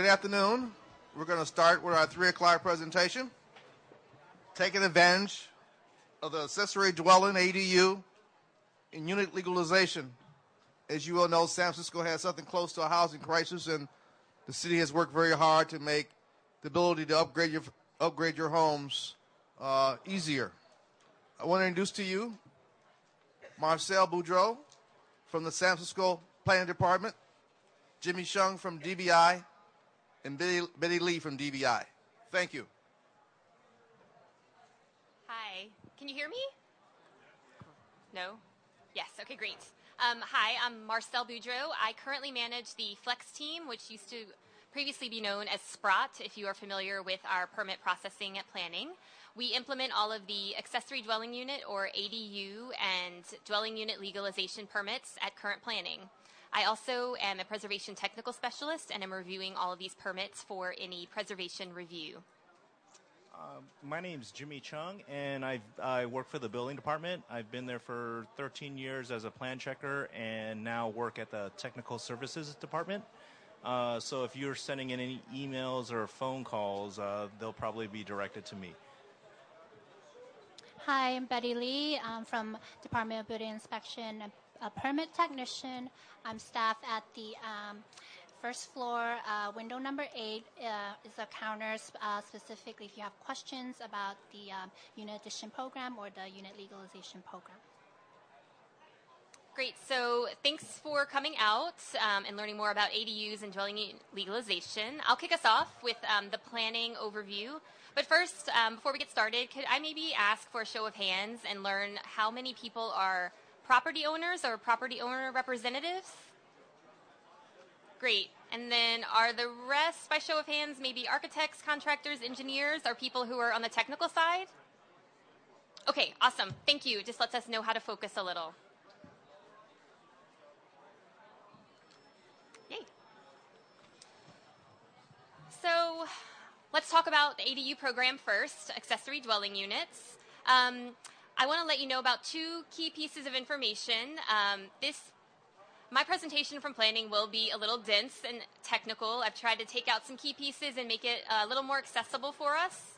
Good afternoon. We're going to start with our 3 o'clock presentation. Taking advantage of the accessory dwelling ADU and unit legalization. As you all know, San Francisco has something close to a housing crisis, and the city has worked very hard to make the ability to upgrade your upgrade your homes uh, easier. I want to introduce to you Marcelle Boudreaux from the San Francisco Planning Department, Jimmy Chung from DBI, and Betty, Betty Lee from DBI. Thank you. Hi, can you hear me? No? Yes, okay, great. Um, hi, I'm Marcelle Boudreaux. I currently manage the Flex team, which used to previously be known as Sprott, if you are familiar with our permit processing at planning. We implement all of the accessory dwelling unit or ADU and dwelling unit legalization permits at current planning. I also am a preservation technical specialist and am reviewing all of these permits for any preservation review. Um, my name is Jimmy Chung, and I've, I work for the building department. I've been there for 13 years as a plan checker, and now work at the technical services department. Uh, so if you're sending in any emails or phone calls, uh, they'll probably be directed to me. Hi, I'm Betty Lee. I'm from Department of Building Inspection, a, permit technician. I'm staff at the um, first floor, uh, window number eight uh, is a counter uh, specifically if you have questions about the um, unit addition program or the unit legalization program. Great. So thanks for coming out um, and learning more about ADUs and dwelling legalization. I'll kick us off with um, the planning overview. But first, um, before we get started, could I maybe ask for a show of hands and learn how many people are property owners or property owner representatives? Great. And then are the rest, by show of hands, maybe architects, contractors, engineers, or people who are on the technical side? Okay, awesome. Thank you. Just lets us know how to focus a little. Yay. So let's talk about the ADU program first, accessory dwelling units. Um, I want to let you know about two key pieces of information. Um, this my presentation from planning will be a little dense and technical. I've tried to take out some key pieces and make it a little more accessible for us.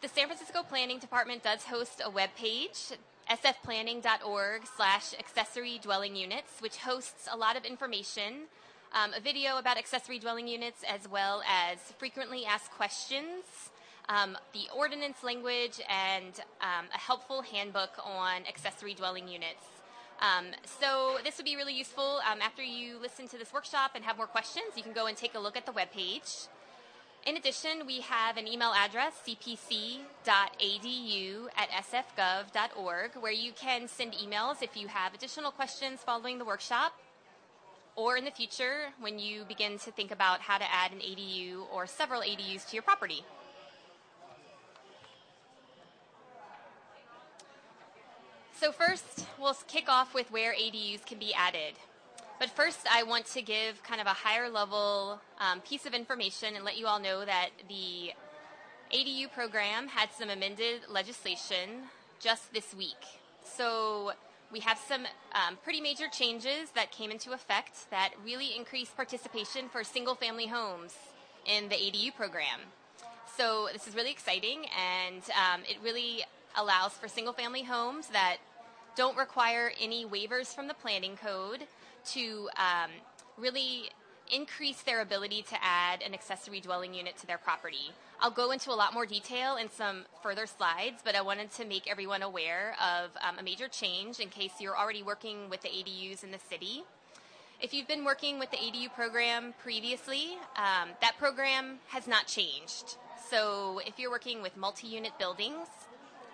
The San Francisco Planning Department does host a web page, sfplanning.org slash accessory dwelling units, which hosts a lot of information, um, a video about accessory dwelling units, as well as frequently asked questions, um, the ordinance language, and um, a helpful handbook on accessory dwelling units. Um, so this would be really useful um, after you listen to this workshop and have more questions. You can go and take a look at the webpage. In addition, we have an email address, cpc.adu at sfgov.org, where you can send emails if you have additional questions following the workshop, or in the future when you begin to think about how to add an ADU or several ADUs to your property. So first, we'll kick off with where ADUs can be added. But first, I want to give kind of a higher level um, piece of information and let you all know that the ADU program had some amended legislation just this week. So we have some um, pretty major changes that came into effect that really increased participation for single family homes in the ADU program. So this is really exciting and um, it really allows for single family homes that don't require any waivers from the planning code to um, really increase their ability to add an accessory dwelling unit to their property. I'll go into a lot more detail in some further slides, but I wanted to make everyone aware of um, a major change in case you're already working with the ADUs in the city. If you've been working with the ADU program previously, um, that program has not changed. So if you're working with multi unit buildings,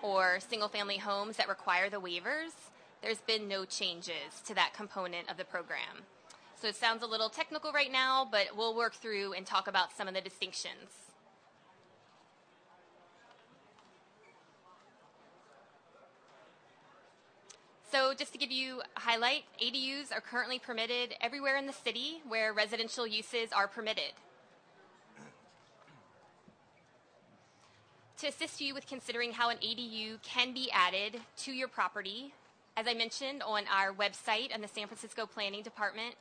or single family homes that require the waivers, there's been no changes to that component of the program. So it sounds a little technical right now, but we'll work through and talk about some of the distinctions. So just to give you a highlight, ADUs are currently permitted everywhere in the city where residential uses are permitted. To assist you with considering how an ADU can be added to your property. As I mentioned on our website and the San Francisco Planning Department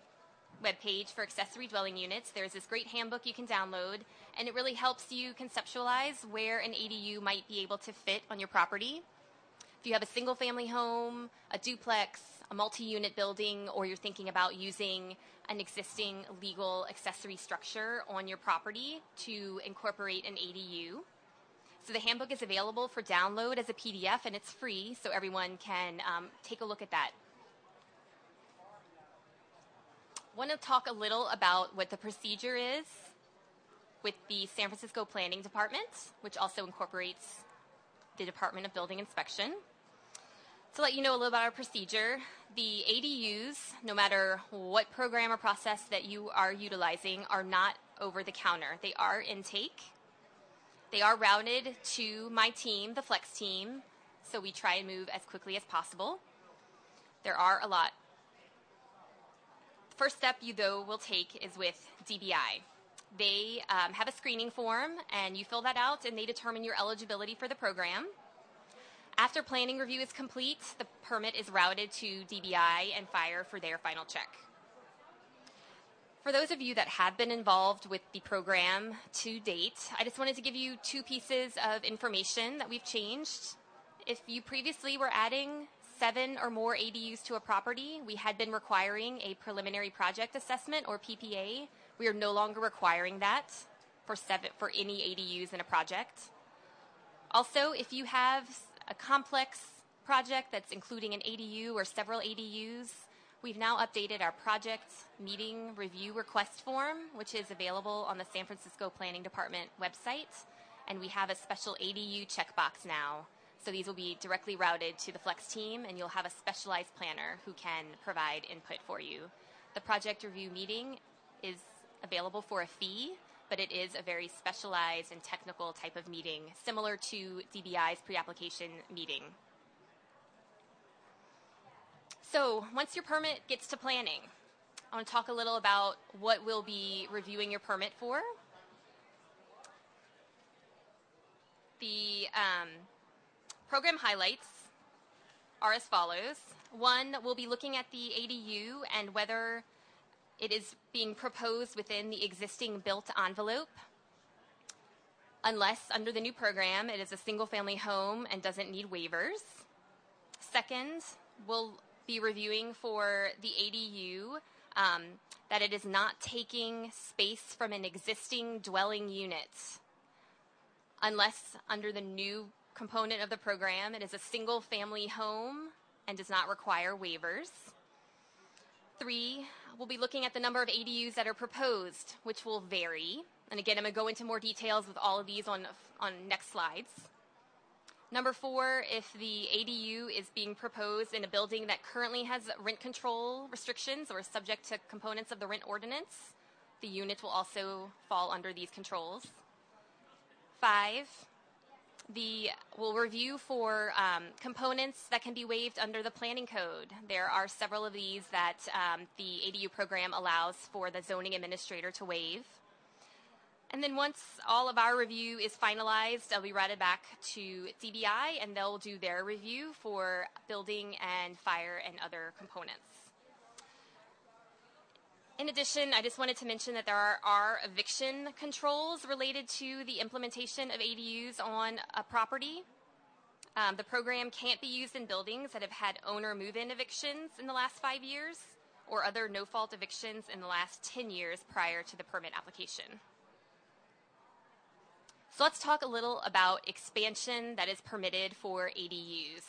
webpage for accessory dwelling units, there's this great handbook you can download, and it really helps you conceptualize where an ADU might be able to fit on your property. If you have a single family home, a duplex, a multi unit building, or you're thinking about using an existing legal accessory structure on your property to incorporate an ADU. So the handbook is available for download as a PDF and it's free, so everyone can um, take a look at that. Want to talk a little about what the procedure is with the San Francisco Planning Department, which also incorporates the Department of Building Inspection. To let you know a little about our procedure, the ADUs, no matter what program or process that you are utilizing, are not over the counter. They are intake. They are routed to my team, the Flex team, so we try and move as quickly as possible. There are a lot. First step you, though, will take is with DBI. They um, have a screening form, and you fill that out, and they determine your eligibility for the program. After planning review is complete, the permit is routed to DBI and fire for their final check. For those of you that have been involved with the program to date, I just wanted to give you two pieces of information that we've changed. If you previously were adding seven or more ADUs to a property, we had been requiring a preliminary project assessment or PPA. We are no longer requiring that for seven for any ADUs in a project. Also, if you have a complex project that's including an ADU or several ADUs. We've now updated our project meeting review request form, which is available on the San Francisco Planning Department website. And we have a special ADU checkbox now. So these will be directly routed to the Flex team, and you'll have a specialized planner who can provide input for you. The project review meeting is available for a fee, but it is a very specialized and technical type of meeting, similar to DBI's pre-application meeting. So once your permit gets to planning, I want to talk a little about what we'll be reviewing your permit for. The um, program highlights are as follows. One, we'll be looking at the ADU and whether it is being proposed within the existing built envelope, unless under the new program it is a single family home and doesn't need waivers. Second, we'll be reviewing for the ADU um, that it is not taking space from an existing dwelling unit, unless under the new component of the program it is a single family home and does not require waivers. Three, we'll be looking at the number of ADUs that are proposed, which will vary. And again, I'm going to go into more details with all of these on, on next slides. Number four, if the ADU is being proposed in a building that currently has rent control restrictions or is subject to components of the rent ordinance, the unit will also fall under these controls. Five, the will review for um, components that can be waived under the planning code. There are several of these that um, the ADU program allows for the zoning administrator to waive. And then once all of our review is finalized, I'll be routed back to DBI and they'll do their review for building and fire and other components. In addition, I just wanted to mention that there are, are, eviction controls related to the implementation of ADUs on a property. Um, the program can't be used in buildings that have had owner move in evictions in the last five years or other no fault evictions in the last 10 years prior to the permit application. So let's talk a little about expansion that is permitted for ADUs.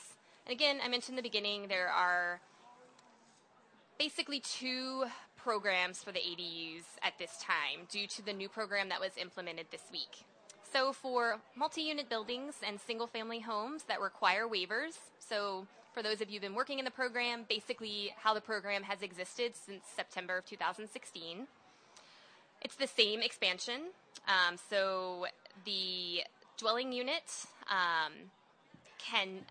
And again, I mentioned in the beginning there are basically two programs for the ADUs at this time due to the new program that was implemented this week. So, for multi unit buildings and single family homes that require waivers, so for those of you who've been working in the program, basically how the program has existed since September of 2016, it's the same expansion. Um, so, the dwelling unit um, can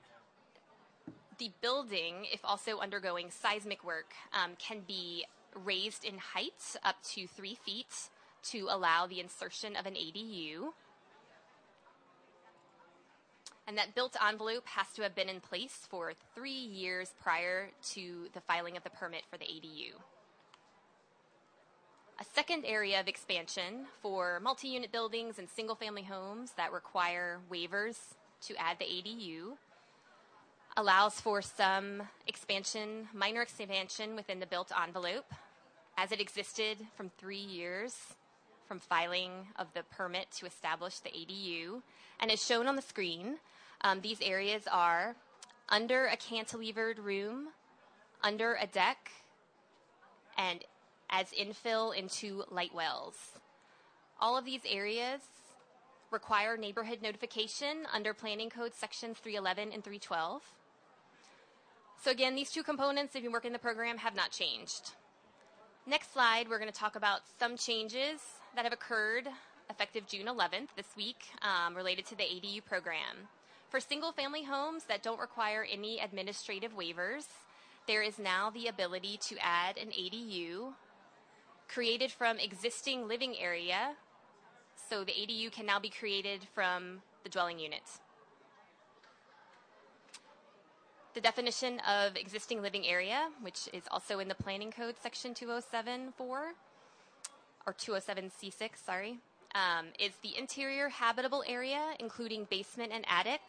the building, if also undergoing seismic work, um, can be raised in height up to three feet to allow the insertion of an ADU. And that built envelope has to have been in place for three years prior to the filing of the permit for the ADU. A second area of expansion for multi unit buildings and single family homes that require waivers to add the ADU allows for some expansion, minor expansion within the built envelope as it existed from three years from filing of the permit to establish the ADU. And as shown on the screen, um, these areas are under a cantilevered room, under a deck, and as infill into light wells. All of these areas require neighborhood notification under Planning Code Sections 311 and 312. So again, these two components, if you work in the program, have not changed. Next slide, we're going to talk about some changes that have occurred effective June 11th this week um, related to the ADU program. For single family homes that don't require any administrative waivers, there is now the ability to add an ADU created from existing living area. So the ADU can now be created from the dwelling unit. The definition of existing living area, which is also in the Planning Code Section 207.4, or 207C6, sorry, um, is the interior habitable area, including basement and attic,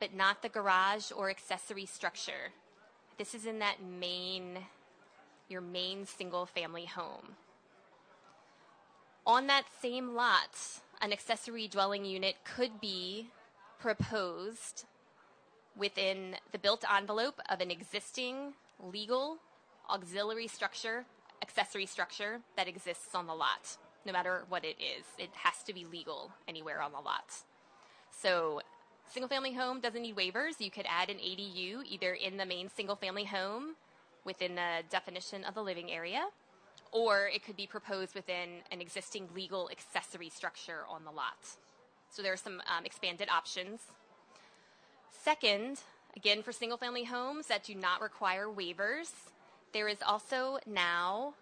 but not the garage or accessory structure. This is in that main, your main single family home. On that same lot, an accessory dwelling unit could be proposed within the built envelope of an existing legal auxiliary structure, accessory structure that exists on the lot, no matter what it is. It has to be legal anywhere on the lot. So, single family home doesn't need waivers. You could add an ADU either in the main single family home within the definition of the living area, or it could be proposed within an existing legal accessory structure on the lot. So, there are some um, expanded options Second, again for single family homes that do not require waivers, there is also now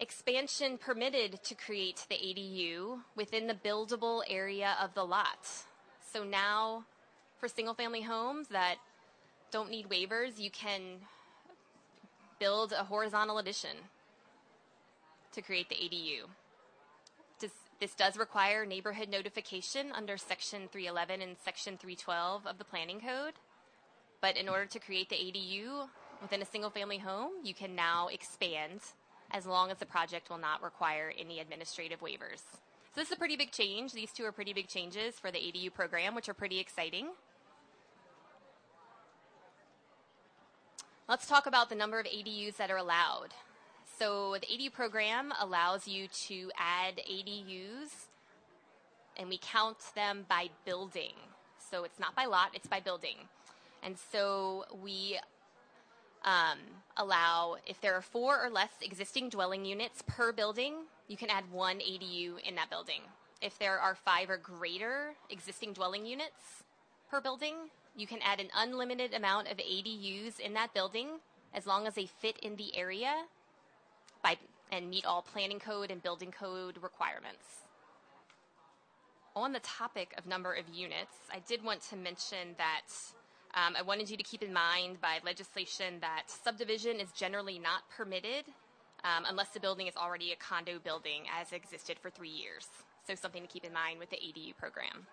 expansion permitted to create the ADU within the buildable area of the lot. So now for single family homes that don't need waivers, you can build a horizontal addition to create the ADU. This does require neighborhood notification under Section 311 and Section 312 of the Planning Code. But in order to create the ADU within a single family home, you can now expand as long as the project will not require any administrative waivers. So this is a pretty big change. These two are pretty big changes for the ADU program, which are pretty exciting. Let's talk about the number of ADUs that are allowed. So the ADU program allows you to add ADUs, and we count them by building. So it's not by lot, it's by building. And so we um, allow, if there are four or less existing dwelling units per building, you can add one ADU in that building. If there are five or greater existing dwelling units per building, you can add an unlimited amount of ADUs in that building as long as they fit in the area by, and meet all planning code and building code requirements. On the topic of number of units, I did want to mention that um, I wanted you to keep in mind by legislation that subdivision is generally not permitted um, unless the building is already a condo building as existed for three years. So something to keep in mind with the ADU program.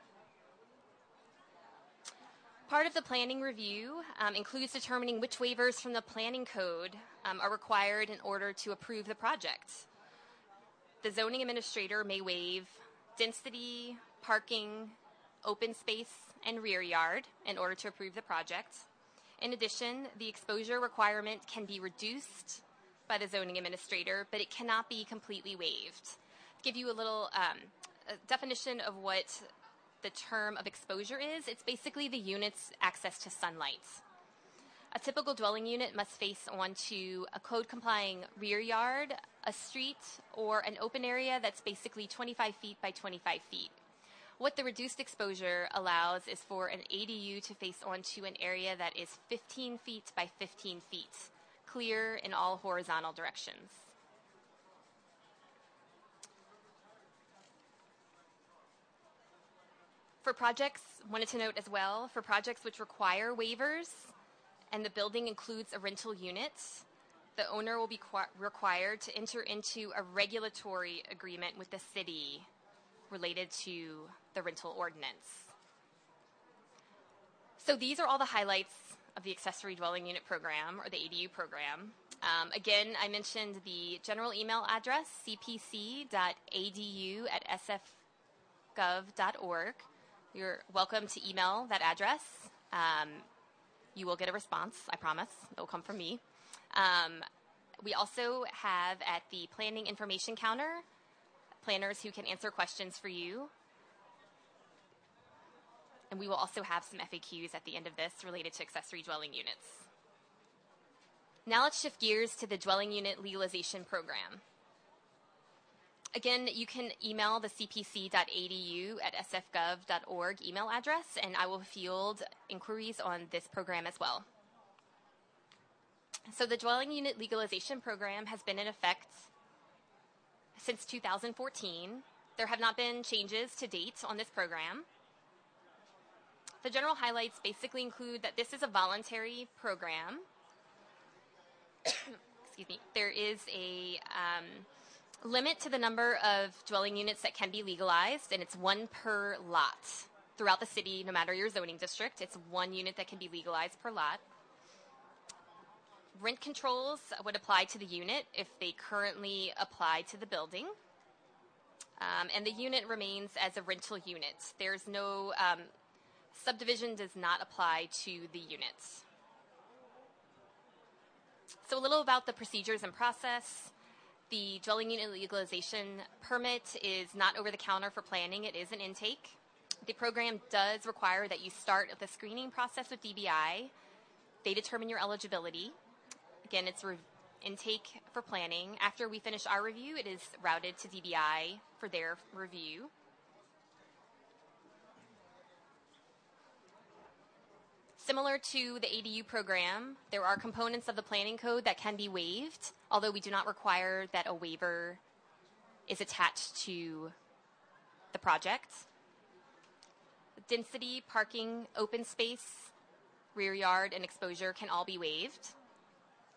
Part of the planning review um, includes determining which waivers from the planning code um, are required in order to approve the project. The zoning administrator may waive density, parking, open space, and rear yard in order to approve the project. In addition, the exposure requirement can be reduced by the zoning administrator, but it cannot be completely waived. Give you a little um, a definition of what the term of exposure is, it's basically the unit's access to sunlight. A typical dwelling unit must face onto a code complying rear yard, a street, or an open area that's basically 25 feet by 25 feet. What the reduced exposure allows is for an ADU to face onto an area that is 15 feet by 15 feet, clear in all horizontal directions. For projects, wanted to note as well, for projects which require waivers and the building includes a rental unit, the owner will be qu- required to enter into a regulatory agreement with the city related to the rental ordinance. So these are all the highlights of the accessory dwelling unit program or the ADU program. Um, again, I mentioned the general email address, cpc.adu at sfgov.org. You're welcome to email that address. Um, you will get a response, I promise. It will come from me. Um, we also have at the planning information counter planners who can answer questions for you. And we will also have some FAQs at the end of this related to accessory dwelling units. Now let's shift gears to the dwelling unit legalization program. Again, you can email the cpc.adu at sfgov.org email address, and I will field inquiries on this program as well. So, the dwelling unit legalization program has been in effect since 2014. There have not been changes to date on this program. The general highlights basically include that this is a voluntary program. Excuse me. There is a um, limit to the number of dwelling units that can be legalized, and it's one per lot throughout the city, no matter your zoning district. It's one unit that can be legalized per lot. Rent controls would apply to the unit if they currently apply to the building. Um, and the unit remains as a rental unit. There's no um, subdivision does not apply to the units. So, a little about the procedures and process. The dwelling unit legalization permit is not over the counter for planning, it is an intake. The program does require that you start the screening process with DBI. They determine your eligibility. Again, it's re- intake for planning. After we finish our review, it is routed to DBI for their review. Similar to the ADU program, there are components of the planning code that can be waived, although we do not require that a waiver is attached to the project. Density, parking, open space, rear yard, and exposure can all be waived.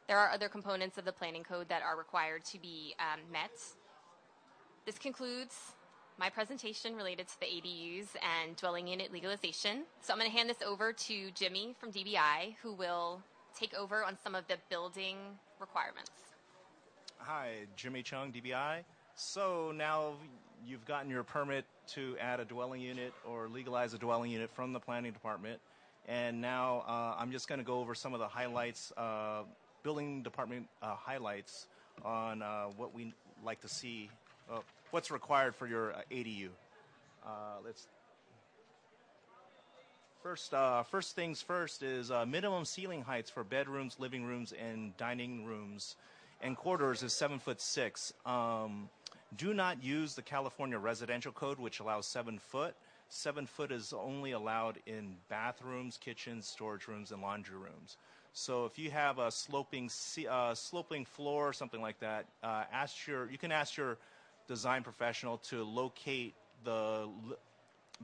There are other components of the planning code that are required to be um, met. This concludes my presentation related to the ADUs and dwelling unit legalization. So I'm going to hand this over to Jimmy from DBI, who will take over on some of the building requirements. Hi, Jimmy Chung, DBI. So now you've gotten your permit to add a dwelling unit or legalize a dwelling unit from the planning department. And now uh, I'm just going to go over some of the highlights, uh, building department uh, highlights on uh, what we like to see uh, what's required for your uh, ADU. Let's first first things first is minimum ceiling heights for bedrooms, living rooms, and dining rooms, and quarters is seven foot six. Um, do not use the California residential code, which allows seven foot. Seven foot is only allowed in bathrooms, kitchens, storage rooms, and laundry rooms. So if you have a sloping uh, sloping floor or something like that, uh, ask your you can ask your design professional to locate the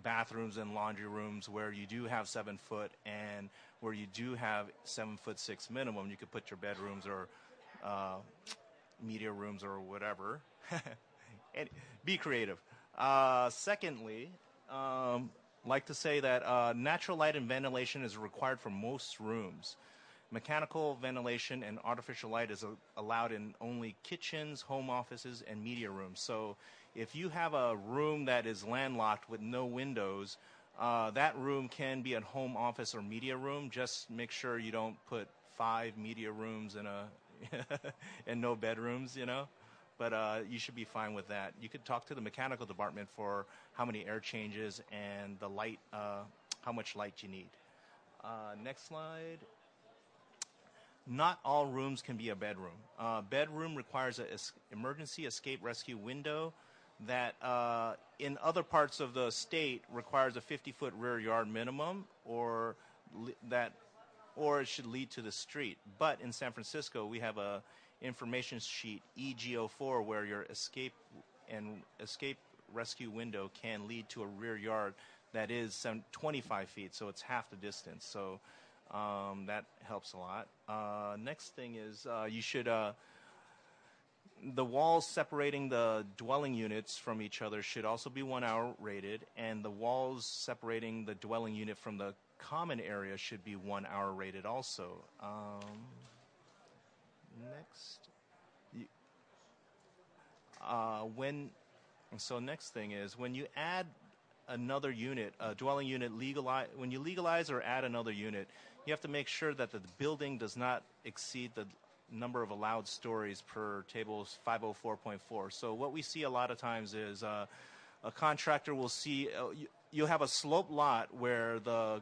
bathrooms and laundry rooms where you do have seven foot and where you do have seven foot six minimum. You could put your bedrooms or uh, media rooms or whatever. and be creative. Uh, secondly, um, like to say that uh, natural light and ventilation is required for most rooms. Mechanical ventilation and artificial light is allowed in only kitchens, home offices, and media rooms. So if you have a room that is landlocked with no windows, uh, that room can be a home office or media room. Just make sure you don't put five media rooms in a and no bedrooms, you know. But uh, you should be fine with that. You could talk to the mechanical department for how many air changes and the light, uh, how much light you need. Uh, next slide not all rooms can be a bedroom. Uh, bedroom requires an es- emergency escape rescue window that uh, in other parts of the state requires a 50 foot rear yard minimum or that or it should lead to the street. But in San Francisco, we have a information sheet EGO4 where your escape and escape rescue window can lead to a rear yard that is 25 feet, so it's half the distance. So Um, that helps a lot. Uh, next thing is uh, you should uh, the walls separating the dwelling units from each other should also be one hour rated, and the walls separating the dwelling unit from the common area should be one hour rated also. Um, next, uh, when so next thing is when you add another unit, a dwelling unit legalize when you legalize or add another unit, you have to make sure that the building does not exceed the number of allowed stories per table 504.4. So what we see a lot of times is uh, a contractor will see uh, you, you'll have a slope lot where the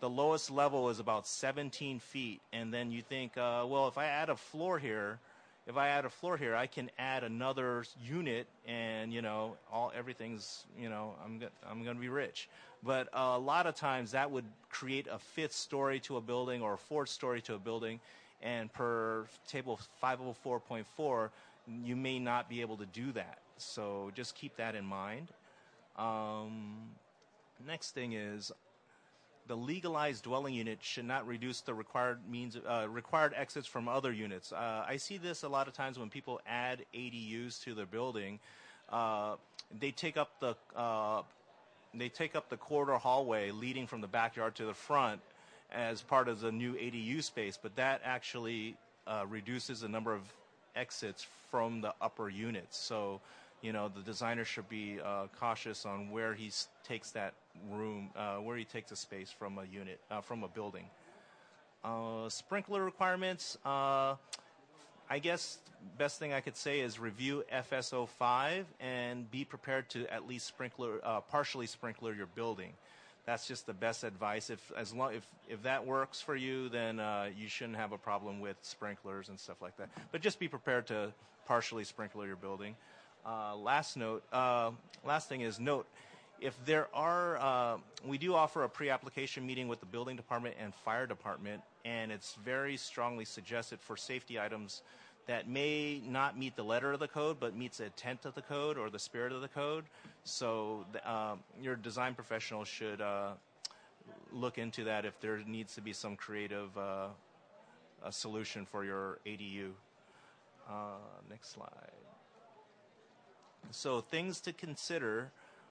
the lowest level is about 17 feet, and then you think, uh, well, if I add a floor here, if I add a floor here, I can add another unit, and you know, all everything's, you know, I'm I'm going to be rich. But uh, a lot of times that would create a fifth story to a building or a fourth story to a building, and per table 504.4, you may not be able to do that. So just keep that in mind. Um, next thing is the legalized dwelling unit should not reduce the required means uh, required exits from other units. Uh, I see this a lot of times when people add ADUs to their building. Uh, they take up the uh, they take up the corridor hallway leading from the backyard to the front as part of the new ADU space, but that actually uh, reduces the number of exits from the upper units. So, you know, the designer should be uh, cautious on where he takes that room, uh, where he takes a space from a unit, uh, from a building. Uh, sprinkler requirements. Uh, I guess best thing I could say is review FSO five and be prepared to at least sprinkler, uh, partially sprinkler your building. That's just the best advice. If as long if if that works for you, then you shouldn't have a problem with sprinklers and stuff like that. But just be prepared to partially sprinkler your building. Uh, last note. Uh, last thing is note if there are, uh, we do offer a pre-application meeting with the building department and fire department, and it's very strongly suggested for safety items that may not meet the letter of the code, but meets the intent of the code or the spirit of the code. So uh, your design professional should uh, look into that if there needs to be some creative uh, solution for your ADU. Next slide. So things to consider.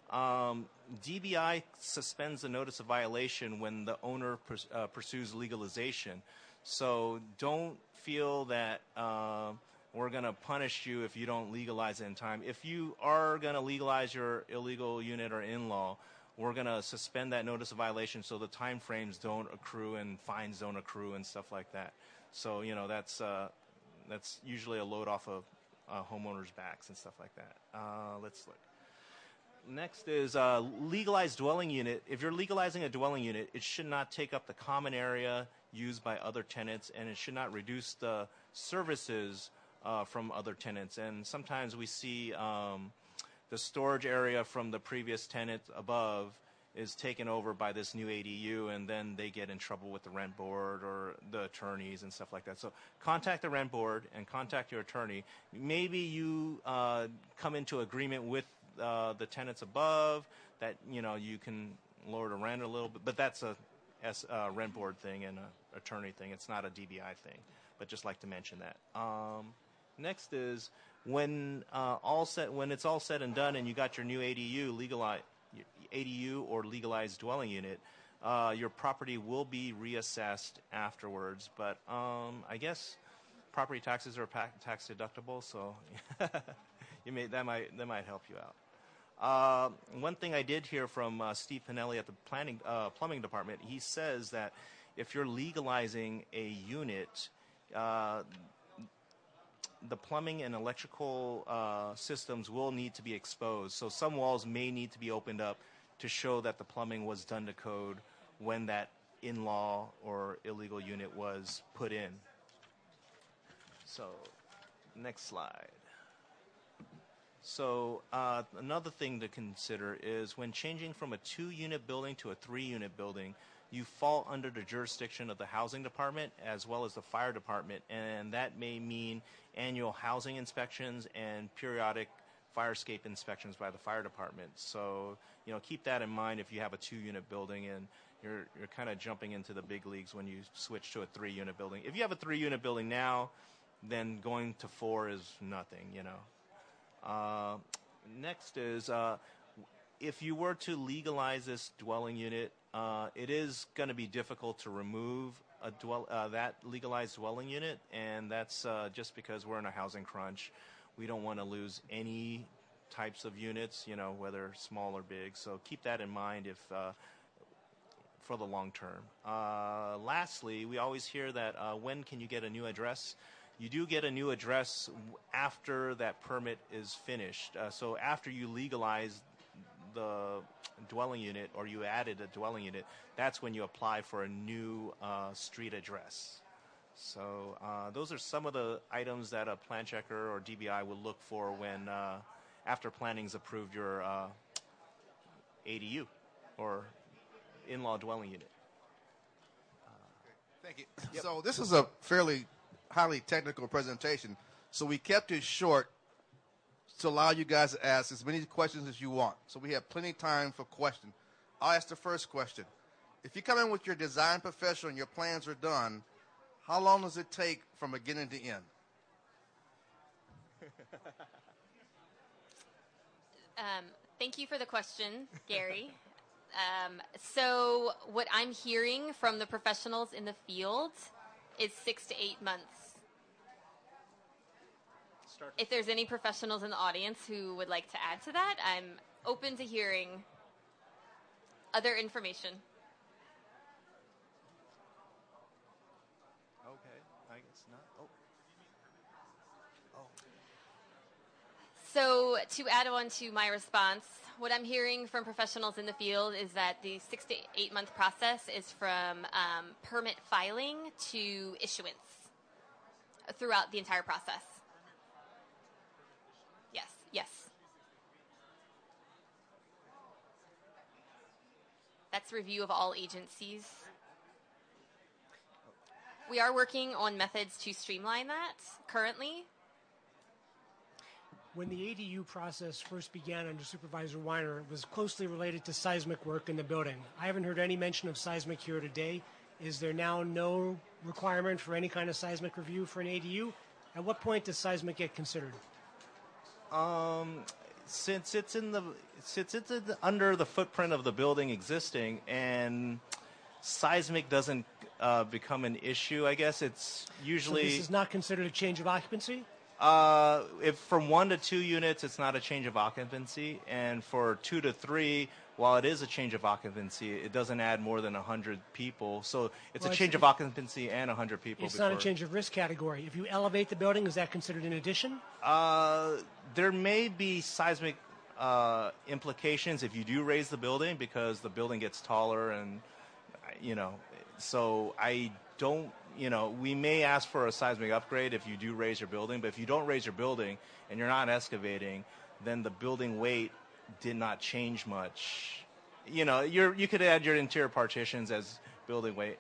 Um, DBI suspends the notice of violation when the owner uh, pursues legalization. So don't feel that uh, we're going to punish you if you don't legalize it in time. If you are going to legalize your illegal unit or in-law, we're going to suspend that notice of violation so the time frames don't accrue and fines don't accrue and stuff like that. So you know that's uh, that's usually a load off of uh, homeowners' backs and stuff like that. Uh, let's look. Next is uh, legalized dwelling unit. If you're legalizing a dwelling unit, it should not take up the common area used by other tenants, and it should not reduce the services uh, from other tenants. And sometimes we see um, the storage area from the previous tenant above is taken over by this new ADU, and then they get in trouble with the rent board or the attorneys and stuff like that. So contact the rent board and contact your attorney. Maybe you uh, come into agreement with uh, the tenants above that you know you can lower the rent a little bit, but that's a uh, rent board thing and a attorney thing. It's not a DBI thing, but just like to mention that. Um, next is when uh, all set when it's all said and done, and you got your new ADU legalized ADU or legalized dwelling unit. Uh, your property will be reassessed afterwards, but um, I guess property taxes are tax deductible, so you may that might that might help you out. Uh, one thing I did hear from uh, Steve Pinelli at the planning uh, plumbing department, he says that if you're legalizing a unit, uh, the plumbing and electrical uh, systems will need to be exposed. So some walls may need to be opened up to show that the plumbing was done to code when that in-law or illegal unit was put in. So, next slide. So uh, another thing to consider is when changing from a two-unit building to a three-unit building, you fall under the jurisdiction of the housing department as well as the fire department, and that may mean annual housing inspections and periodic firescape inspections by the fire department. So you know keep that in mind if you have a two-unit building, and you're you're kind of jumping into the big leagues when you switch to a three unit building. If you have a three unit building now, then going to four is nothing, you know. Uh, next is uh, if you were to legalize this dwelling unit, uh, it is going to be difficult to remove a dwell uh, that legalized dwelling unit, and that's uh, just because we're in a housing crunch. We don't want to lose any types of units, you know, whether small or big. So keep that in mind if uh, for the long term. Uh, lastly, we always hear that uh, when can you get a new address? You do get a new address after that permit is finished. Uh, so after you legalize the dwelling unit or you added a dwelling unit, that's when you apply for a new uh, street address. So uh, those are some of the items that a plan checker or DBI will look for when uh, after planning's approved your uh, ADU or in-law dwelling unit. Thank you. So this is a fairly highly technical presentation. So we kept it short to allow you guys to ask as many questions as you want. So we have plenty of time for questions. I'll ask the first question. If you come in with your design professional and your plans are done, how long does it take from beginning to end? Um, thank you for the question, Gary. Um, so, what I'm hearing from the professionals in the field is six to eight months. If there's any professionals in the audience who would like to add to that, I'm open to hearing other information. Okay, I guess not. Oh. So, to add on to my response, what I'm hearing from professionals in the field is that the six to eight month process is from um, permit filing to issuance throughout the entire process. Yes, yes. That's review of all agencies. We are working on methods to streamline that currently. When the ADU process first began under Supervisor Wiener, it was closely related to seismic work in the building. I haven't heard any mention of seismic here today. Is there now no requirement for any kind of seismic review for an ADU? At what point does seismic get considered? Um, since it's in the since it's in the, under the footprint of the building existing and seismic doesn't uh, become an issue, I guess it's So usually this is not considered a change of occupancy? Uh, if from one to two units, it's not a change of occupancy, and for two to three, while it is a change of occupancy, it doesn't add more than hundred people. So it's Well, a it's- change of occupancy and hundred people. It's not a change of risk category. If you elevate the building, is that considered an addition? Uh, there may be seismic uh, implications if you do raise the building because the building gets taller and you know so i don't you know we may ask for a seismic upgrade if you do raise your building but if you don't raise your building and you're not excavating then the building weight did not change much you know you're you could add your interior partitions as building weight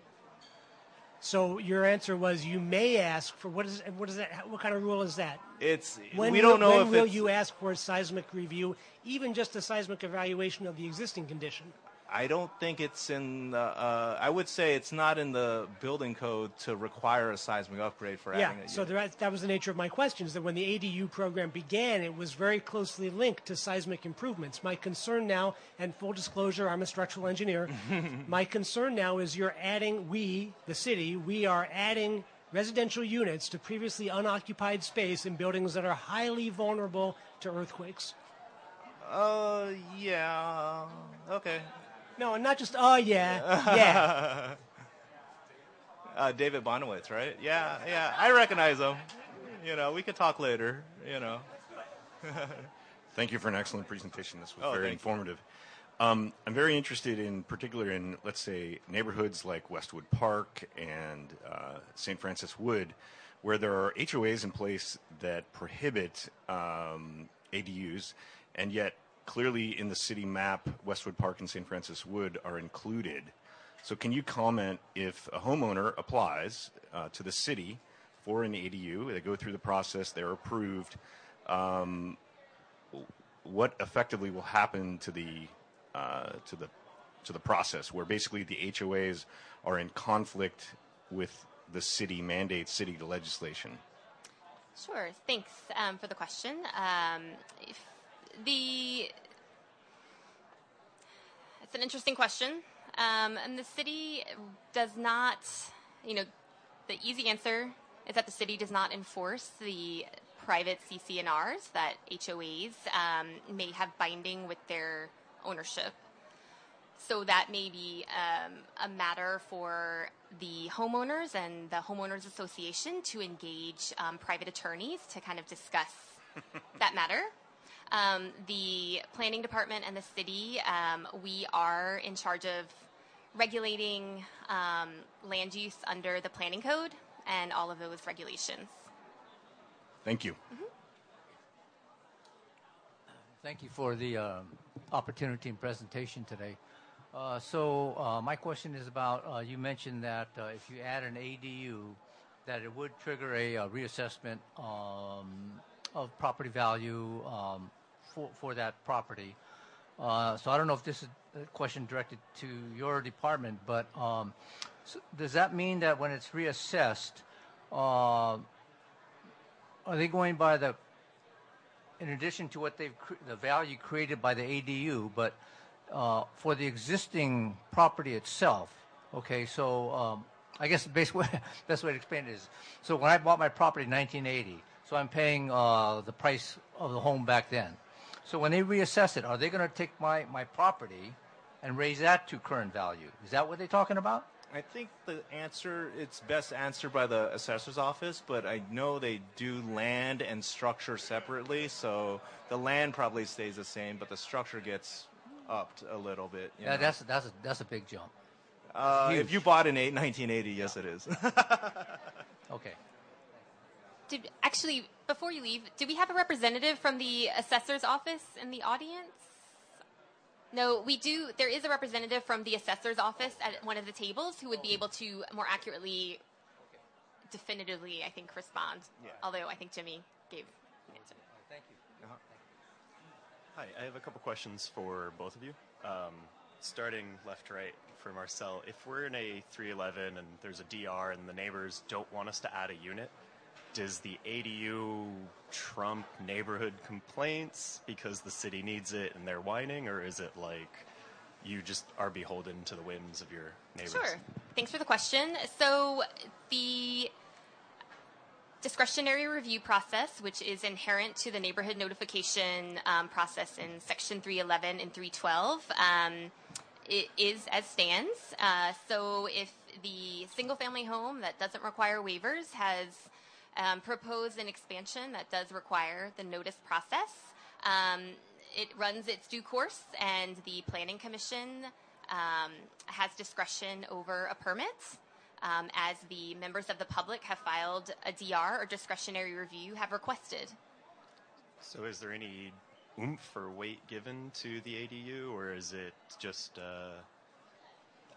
So your answer was you may ask for what is what is that? What kind of rule is that? it's When we don't know when if will you ask for a seismic review, even just a seismic evaluation of the existing condition? I don't think it's in the. Uh, I would say it's not in the building code to require a seismic upgrade for Yeah. adding it. So there, that was the nature of my question: is that when the ADU program began, it was very closely linked to seismic improvements. My concern now, and full disclosure, I'm a structural engineer. my concern now is you're adding we, the city, we are adding residential units to previously unoccupied space in buildings that are highly vulnerable to earthquakes. Uh, yeah. Okay. No, and not just oh yeah, yeah. Uh, David Bonowitz, right? Yeah, yeah. I recognize him. You know, we could talk later. You know. Thank you for an excellent presentation. This was Oh, very informative. Um, I'm very interested in particular in, let's say, neighborhoods like Westwood Park and uh, St. Francis Wood, where there are HOAs in place that prohibit um, ADUs, and yet clearly in the city map, Westwood Park and St. Francis Wood are included. So, can you comment if a homeowner applies uh, to the city for an ADU? They go through the process, they're approved. Um, what effectively will happen to the uh, to the to the process, where basically the HOAs are in conflict with the city mandate, city legislation? Sure. Thanks um, for the question. Um, the it's an interesting question, um, and the city does not, you know, the easy answer is that the city does not enforce the private CC&Rs that HOAs um, may have binding with their ownership. So that may be um, a matter for the homeowners and the homeowners association to engage um, private attorneys to kind of discuss that matter. Um, the planning department and the city, um, we are in charge of regulating um, land use under the planning code and all of those regulations. Thank you. Mm-hmm. Thank you for the uh, opportunity and presentation today. Uh, so uh, my question is about uh, you mentioned that uh, if you add an ADU, that it would trigger a, a reassessment um, of property value um, for for that property. Uh, so I don't know if this is a question directed to your department, but um, so does that mean that when it's reassessed, uh, are they going by the in addition to what they've cre- the value created by the ADU, but uh, for the existing property itself. Okay, so um, I guess the best way, best way to explain it is, so when I bought my property in 1980, so I'm paying uh, the price of the home back then. So when they reassess it, are they going to take my, my property and raise that to current value? Is that what they're talking about? I think the answer it's best answered by the assessor's office, but I know they do land and structure separately, so the land probably stays the same, but the structure gets upped a little bit. you Yeah, know. that's that's a, that's a big jump. uh, if you bought in 1980, yes, it is. Okay. Did actually before you leave, do we have a representative from the assessor's office in the audience? No, we do. There is a representative from the assessor's office at one of the tables who would be able to more accurately, definitively, I think, respond. Yeah. Although I think Jimmy gave an answer. Thank you. Hi, I have a couple questions for both of you. Um, starting left to right for Marcelle, if we're in a 311 and there's a DR and the neighbors don't want us to add a unit, does the ADU trump neighborhood complaints because the city needs it and they're whining, or is it like you just are beholden to the whims of your neighbors? Sure. Thanks for the question. So the discretionary review process, which is inherent to the neighborhood notification um, process in Section 311 and 312, um, it is as stands. Uh, so if the single-family home that doesn't require waivers has um, proposed an expansion that does require the notice process, um, it runs its due course, and the Planning Commission um, has discretion over a permit. Um, as the members of the public have filed a DR or discretionary review have requested. So is there any oomph or weight given to the ADU, or is it just uh,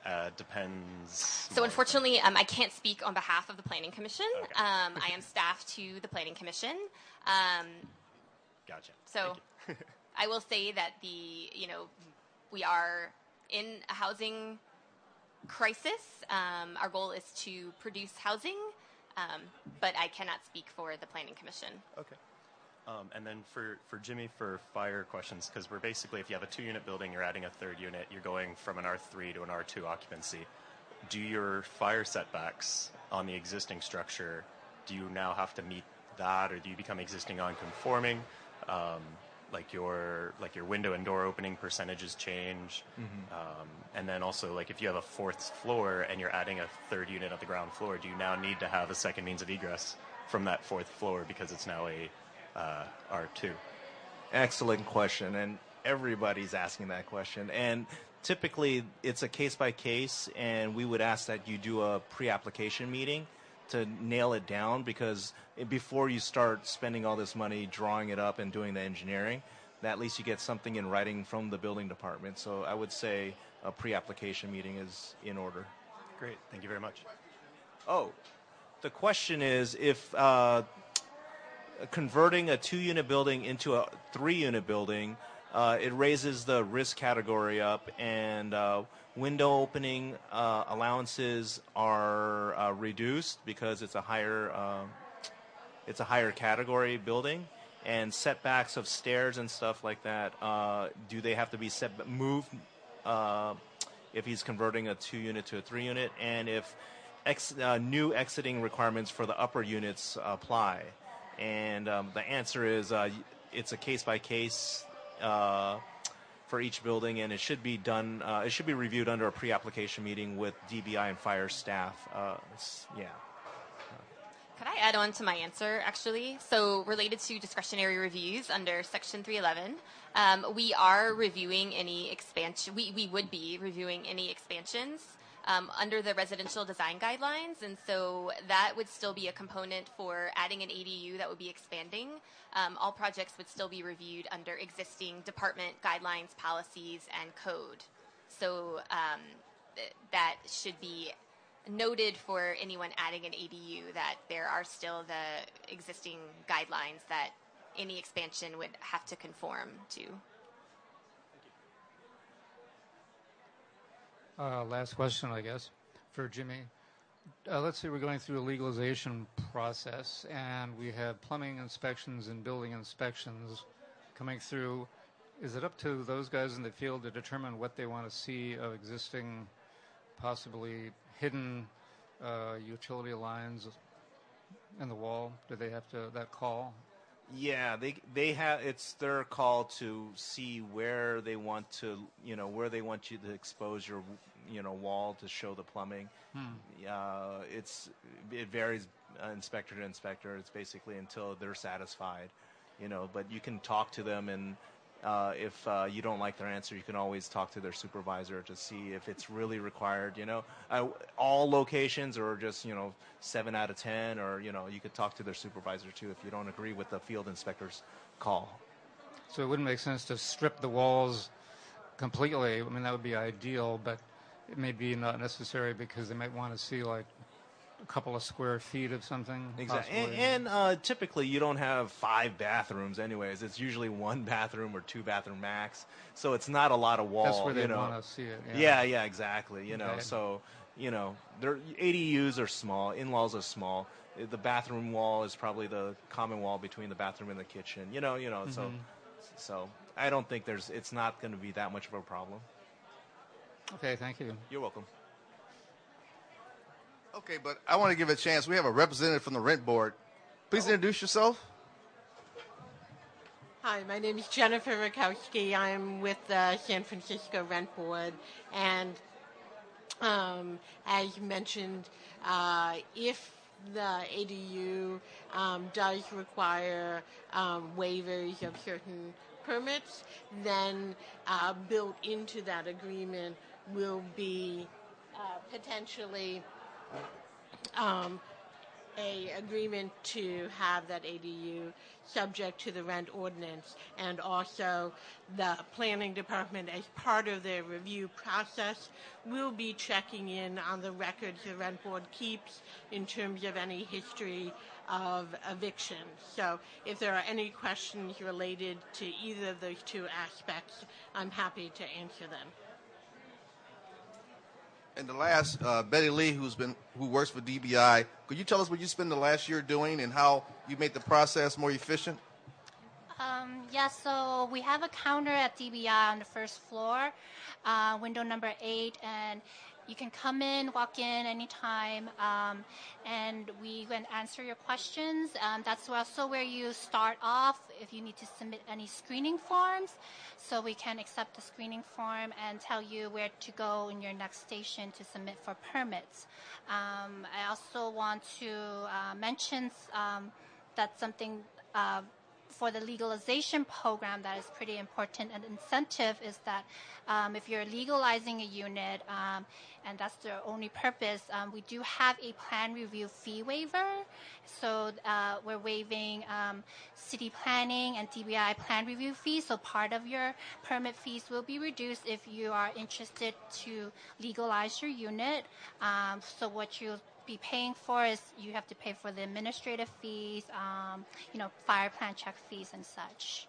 uh, depends? So unfortunately, um, I can't speak on behalf of the Planning Commission. Okay. Um, I am staff to the Planning Commission. Um, Gotcha. so I will say that the you know we are in a housing crisis. Um, our goal is to produce housing, um, but I cannot speak for the Planning Commission. Okay. Um, and then for, for Jimmy for fire questions, because we're basically, if you have a two unit building, you're adding a third unit, you're going from an R3 to an R2 occupancy. Do your fire setbacks on the existing structure, do you now have to meet that, or do you become existing non-conforming? Um, like your like your window and door opening percentages change, um, and then also like if you have a fourth floor and you're adding a third unit at the ground floor, do you now need to have a second means of egress from that fourth floor because it's now a uh, R2? Excellent question, and everybody's asking that question. And typically, it's a case by case, and we would ask that you do a pre-application meeting to nail it down because before you start spending all this money drawing it up and doing the engineering, at least you get something in writing from the building department. So I would say a pre-application meeting is in order. Great, thank you very much. Oh, the question is if uh, converting a two unit building into a three unit building, uh, it raises the risk category up, and uh, window opening uh, allowances are uh, reduced because it's a higher uh, it's a higher category building, and setbacks of stairs and stuff like that. Uh, do they have to be set moved if he's converting a two unit to a three unit, and if ex, new exiting requirements for the upper units apply? And um, the answer is it's a case by case uh, for each building, and it should be done. Uh, it should be reviewed under a pre-application meeting with DBI and fire staff. Uh, yeah. Could I add on to my answer, actually? So, related to discretionary reviews under Section 311, um, we are reviewing any expansion. We, we would be reviewing any expansions um, under the residential design guidelines, and so that would still be a component for adding an ADU that would be expanding. Um, all projects would still be reviewed under existing department guidelines, policies, and code. So um, th- that should be noted for anyone adding an ADU that there are still the existing guidelines that any expansion would have to conform to. Last question, I guess, for Jimmy. Uh, let's say we're going through a legalization process and we have plumbing inspections and building inspections coming through. Is it up to those guys in the field to determine what they want to see of existing, possibly hidden uh, utility lines in the wall? Do they have to that call? Yeah, they they have. It's their call to see where they want to, you know, where they want you to expose your, you know, wall to show the plumbing. Hmm. Uh, it's it varies uh, inspector to inspector. It's basically until they're satisfied, you know. But you can talk to them and uh, if uh, you don't like their answer, you can always talk to their supervisor to see if it's really required. You know, all locations or just you know seven out of ten, or you know you could talk to their supervisor too if you don't agree with the field inspector's call. So it wouldn't make sense to strip the walls completely. I mean that would be ideal, but it may be not necessary because they might want to see like a couple of square feet of something. Exactly. And, and uh, typically, you don't have five bathrooms, anyways. It's usually one bathroom or two bathroom max. So it's not a lot of wall. That's where they you know. want to see it. Yeah. yeah, yeah, exactly. You know, okay. so you know, their ADUs are small, in-laws are small. The bathroom wall is probably the common wall between the bathroom and the kitchen. You know, you know. Mm-hmm. So, so I don't think there's. It's not going to be that much of a problem. Okay, thank you. You're welcome. Okay, but I want to give a chance. We have a representative from the rent board. Please introduce yourself. Hi, my name is Jennifer Rakowski. I'm with the San Francisco Rent Board. And um, as you mentioned, uh, if the ADU um, does require um, waivers of certain permits, then uh, built into that agreement will be uh, potentially um, a agreement to have that ADU subject to the rent ordinance and also the planning department as part of their review process will be checking in on the records the rent board keeps in terms of any history of eviction. So if there are any questions related to either of those two aspects, I'm happy to answer them. And the last, uh, Betty Lee, who's been who works for DBI, could you tell us what you spent the last year doing and how you made the process more efficient? Um, yeah, so we have a counter at DBI on the first floor, uh, window number eight, and you can come in, walk in anytime, um, and we can answer your questions. Um, that's also where you start off if you need to submit any screening forms. So we can accept the screening form and tell you where to go in your next station to submit for permits. Um, I also want to uh, mention um, that something. Uh, for the legalization program that is pretty important. An incentive is that um, if you're legalizing a unit, um, and that's the only purpose, um, we do have a plan review fee waiver. So uh, we're waiving um, city planning and DBI plan review fees. So part of your permit fees will be reduced if you are interested to legalize your unit. Um, so what you be paying for is you have to pay for the administrative fees, um, you know, fire plan check fees and such.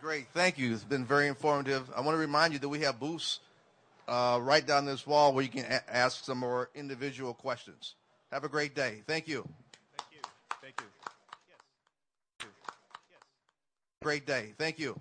Great, thank you. It's been very informative. I want to remind you that we have booths uh, right down this wall where you can a- ask some more individual questions. Have a great day. Thank you. Thank you. Thank you. Yes. Yes. Great day. Thank you.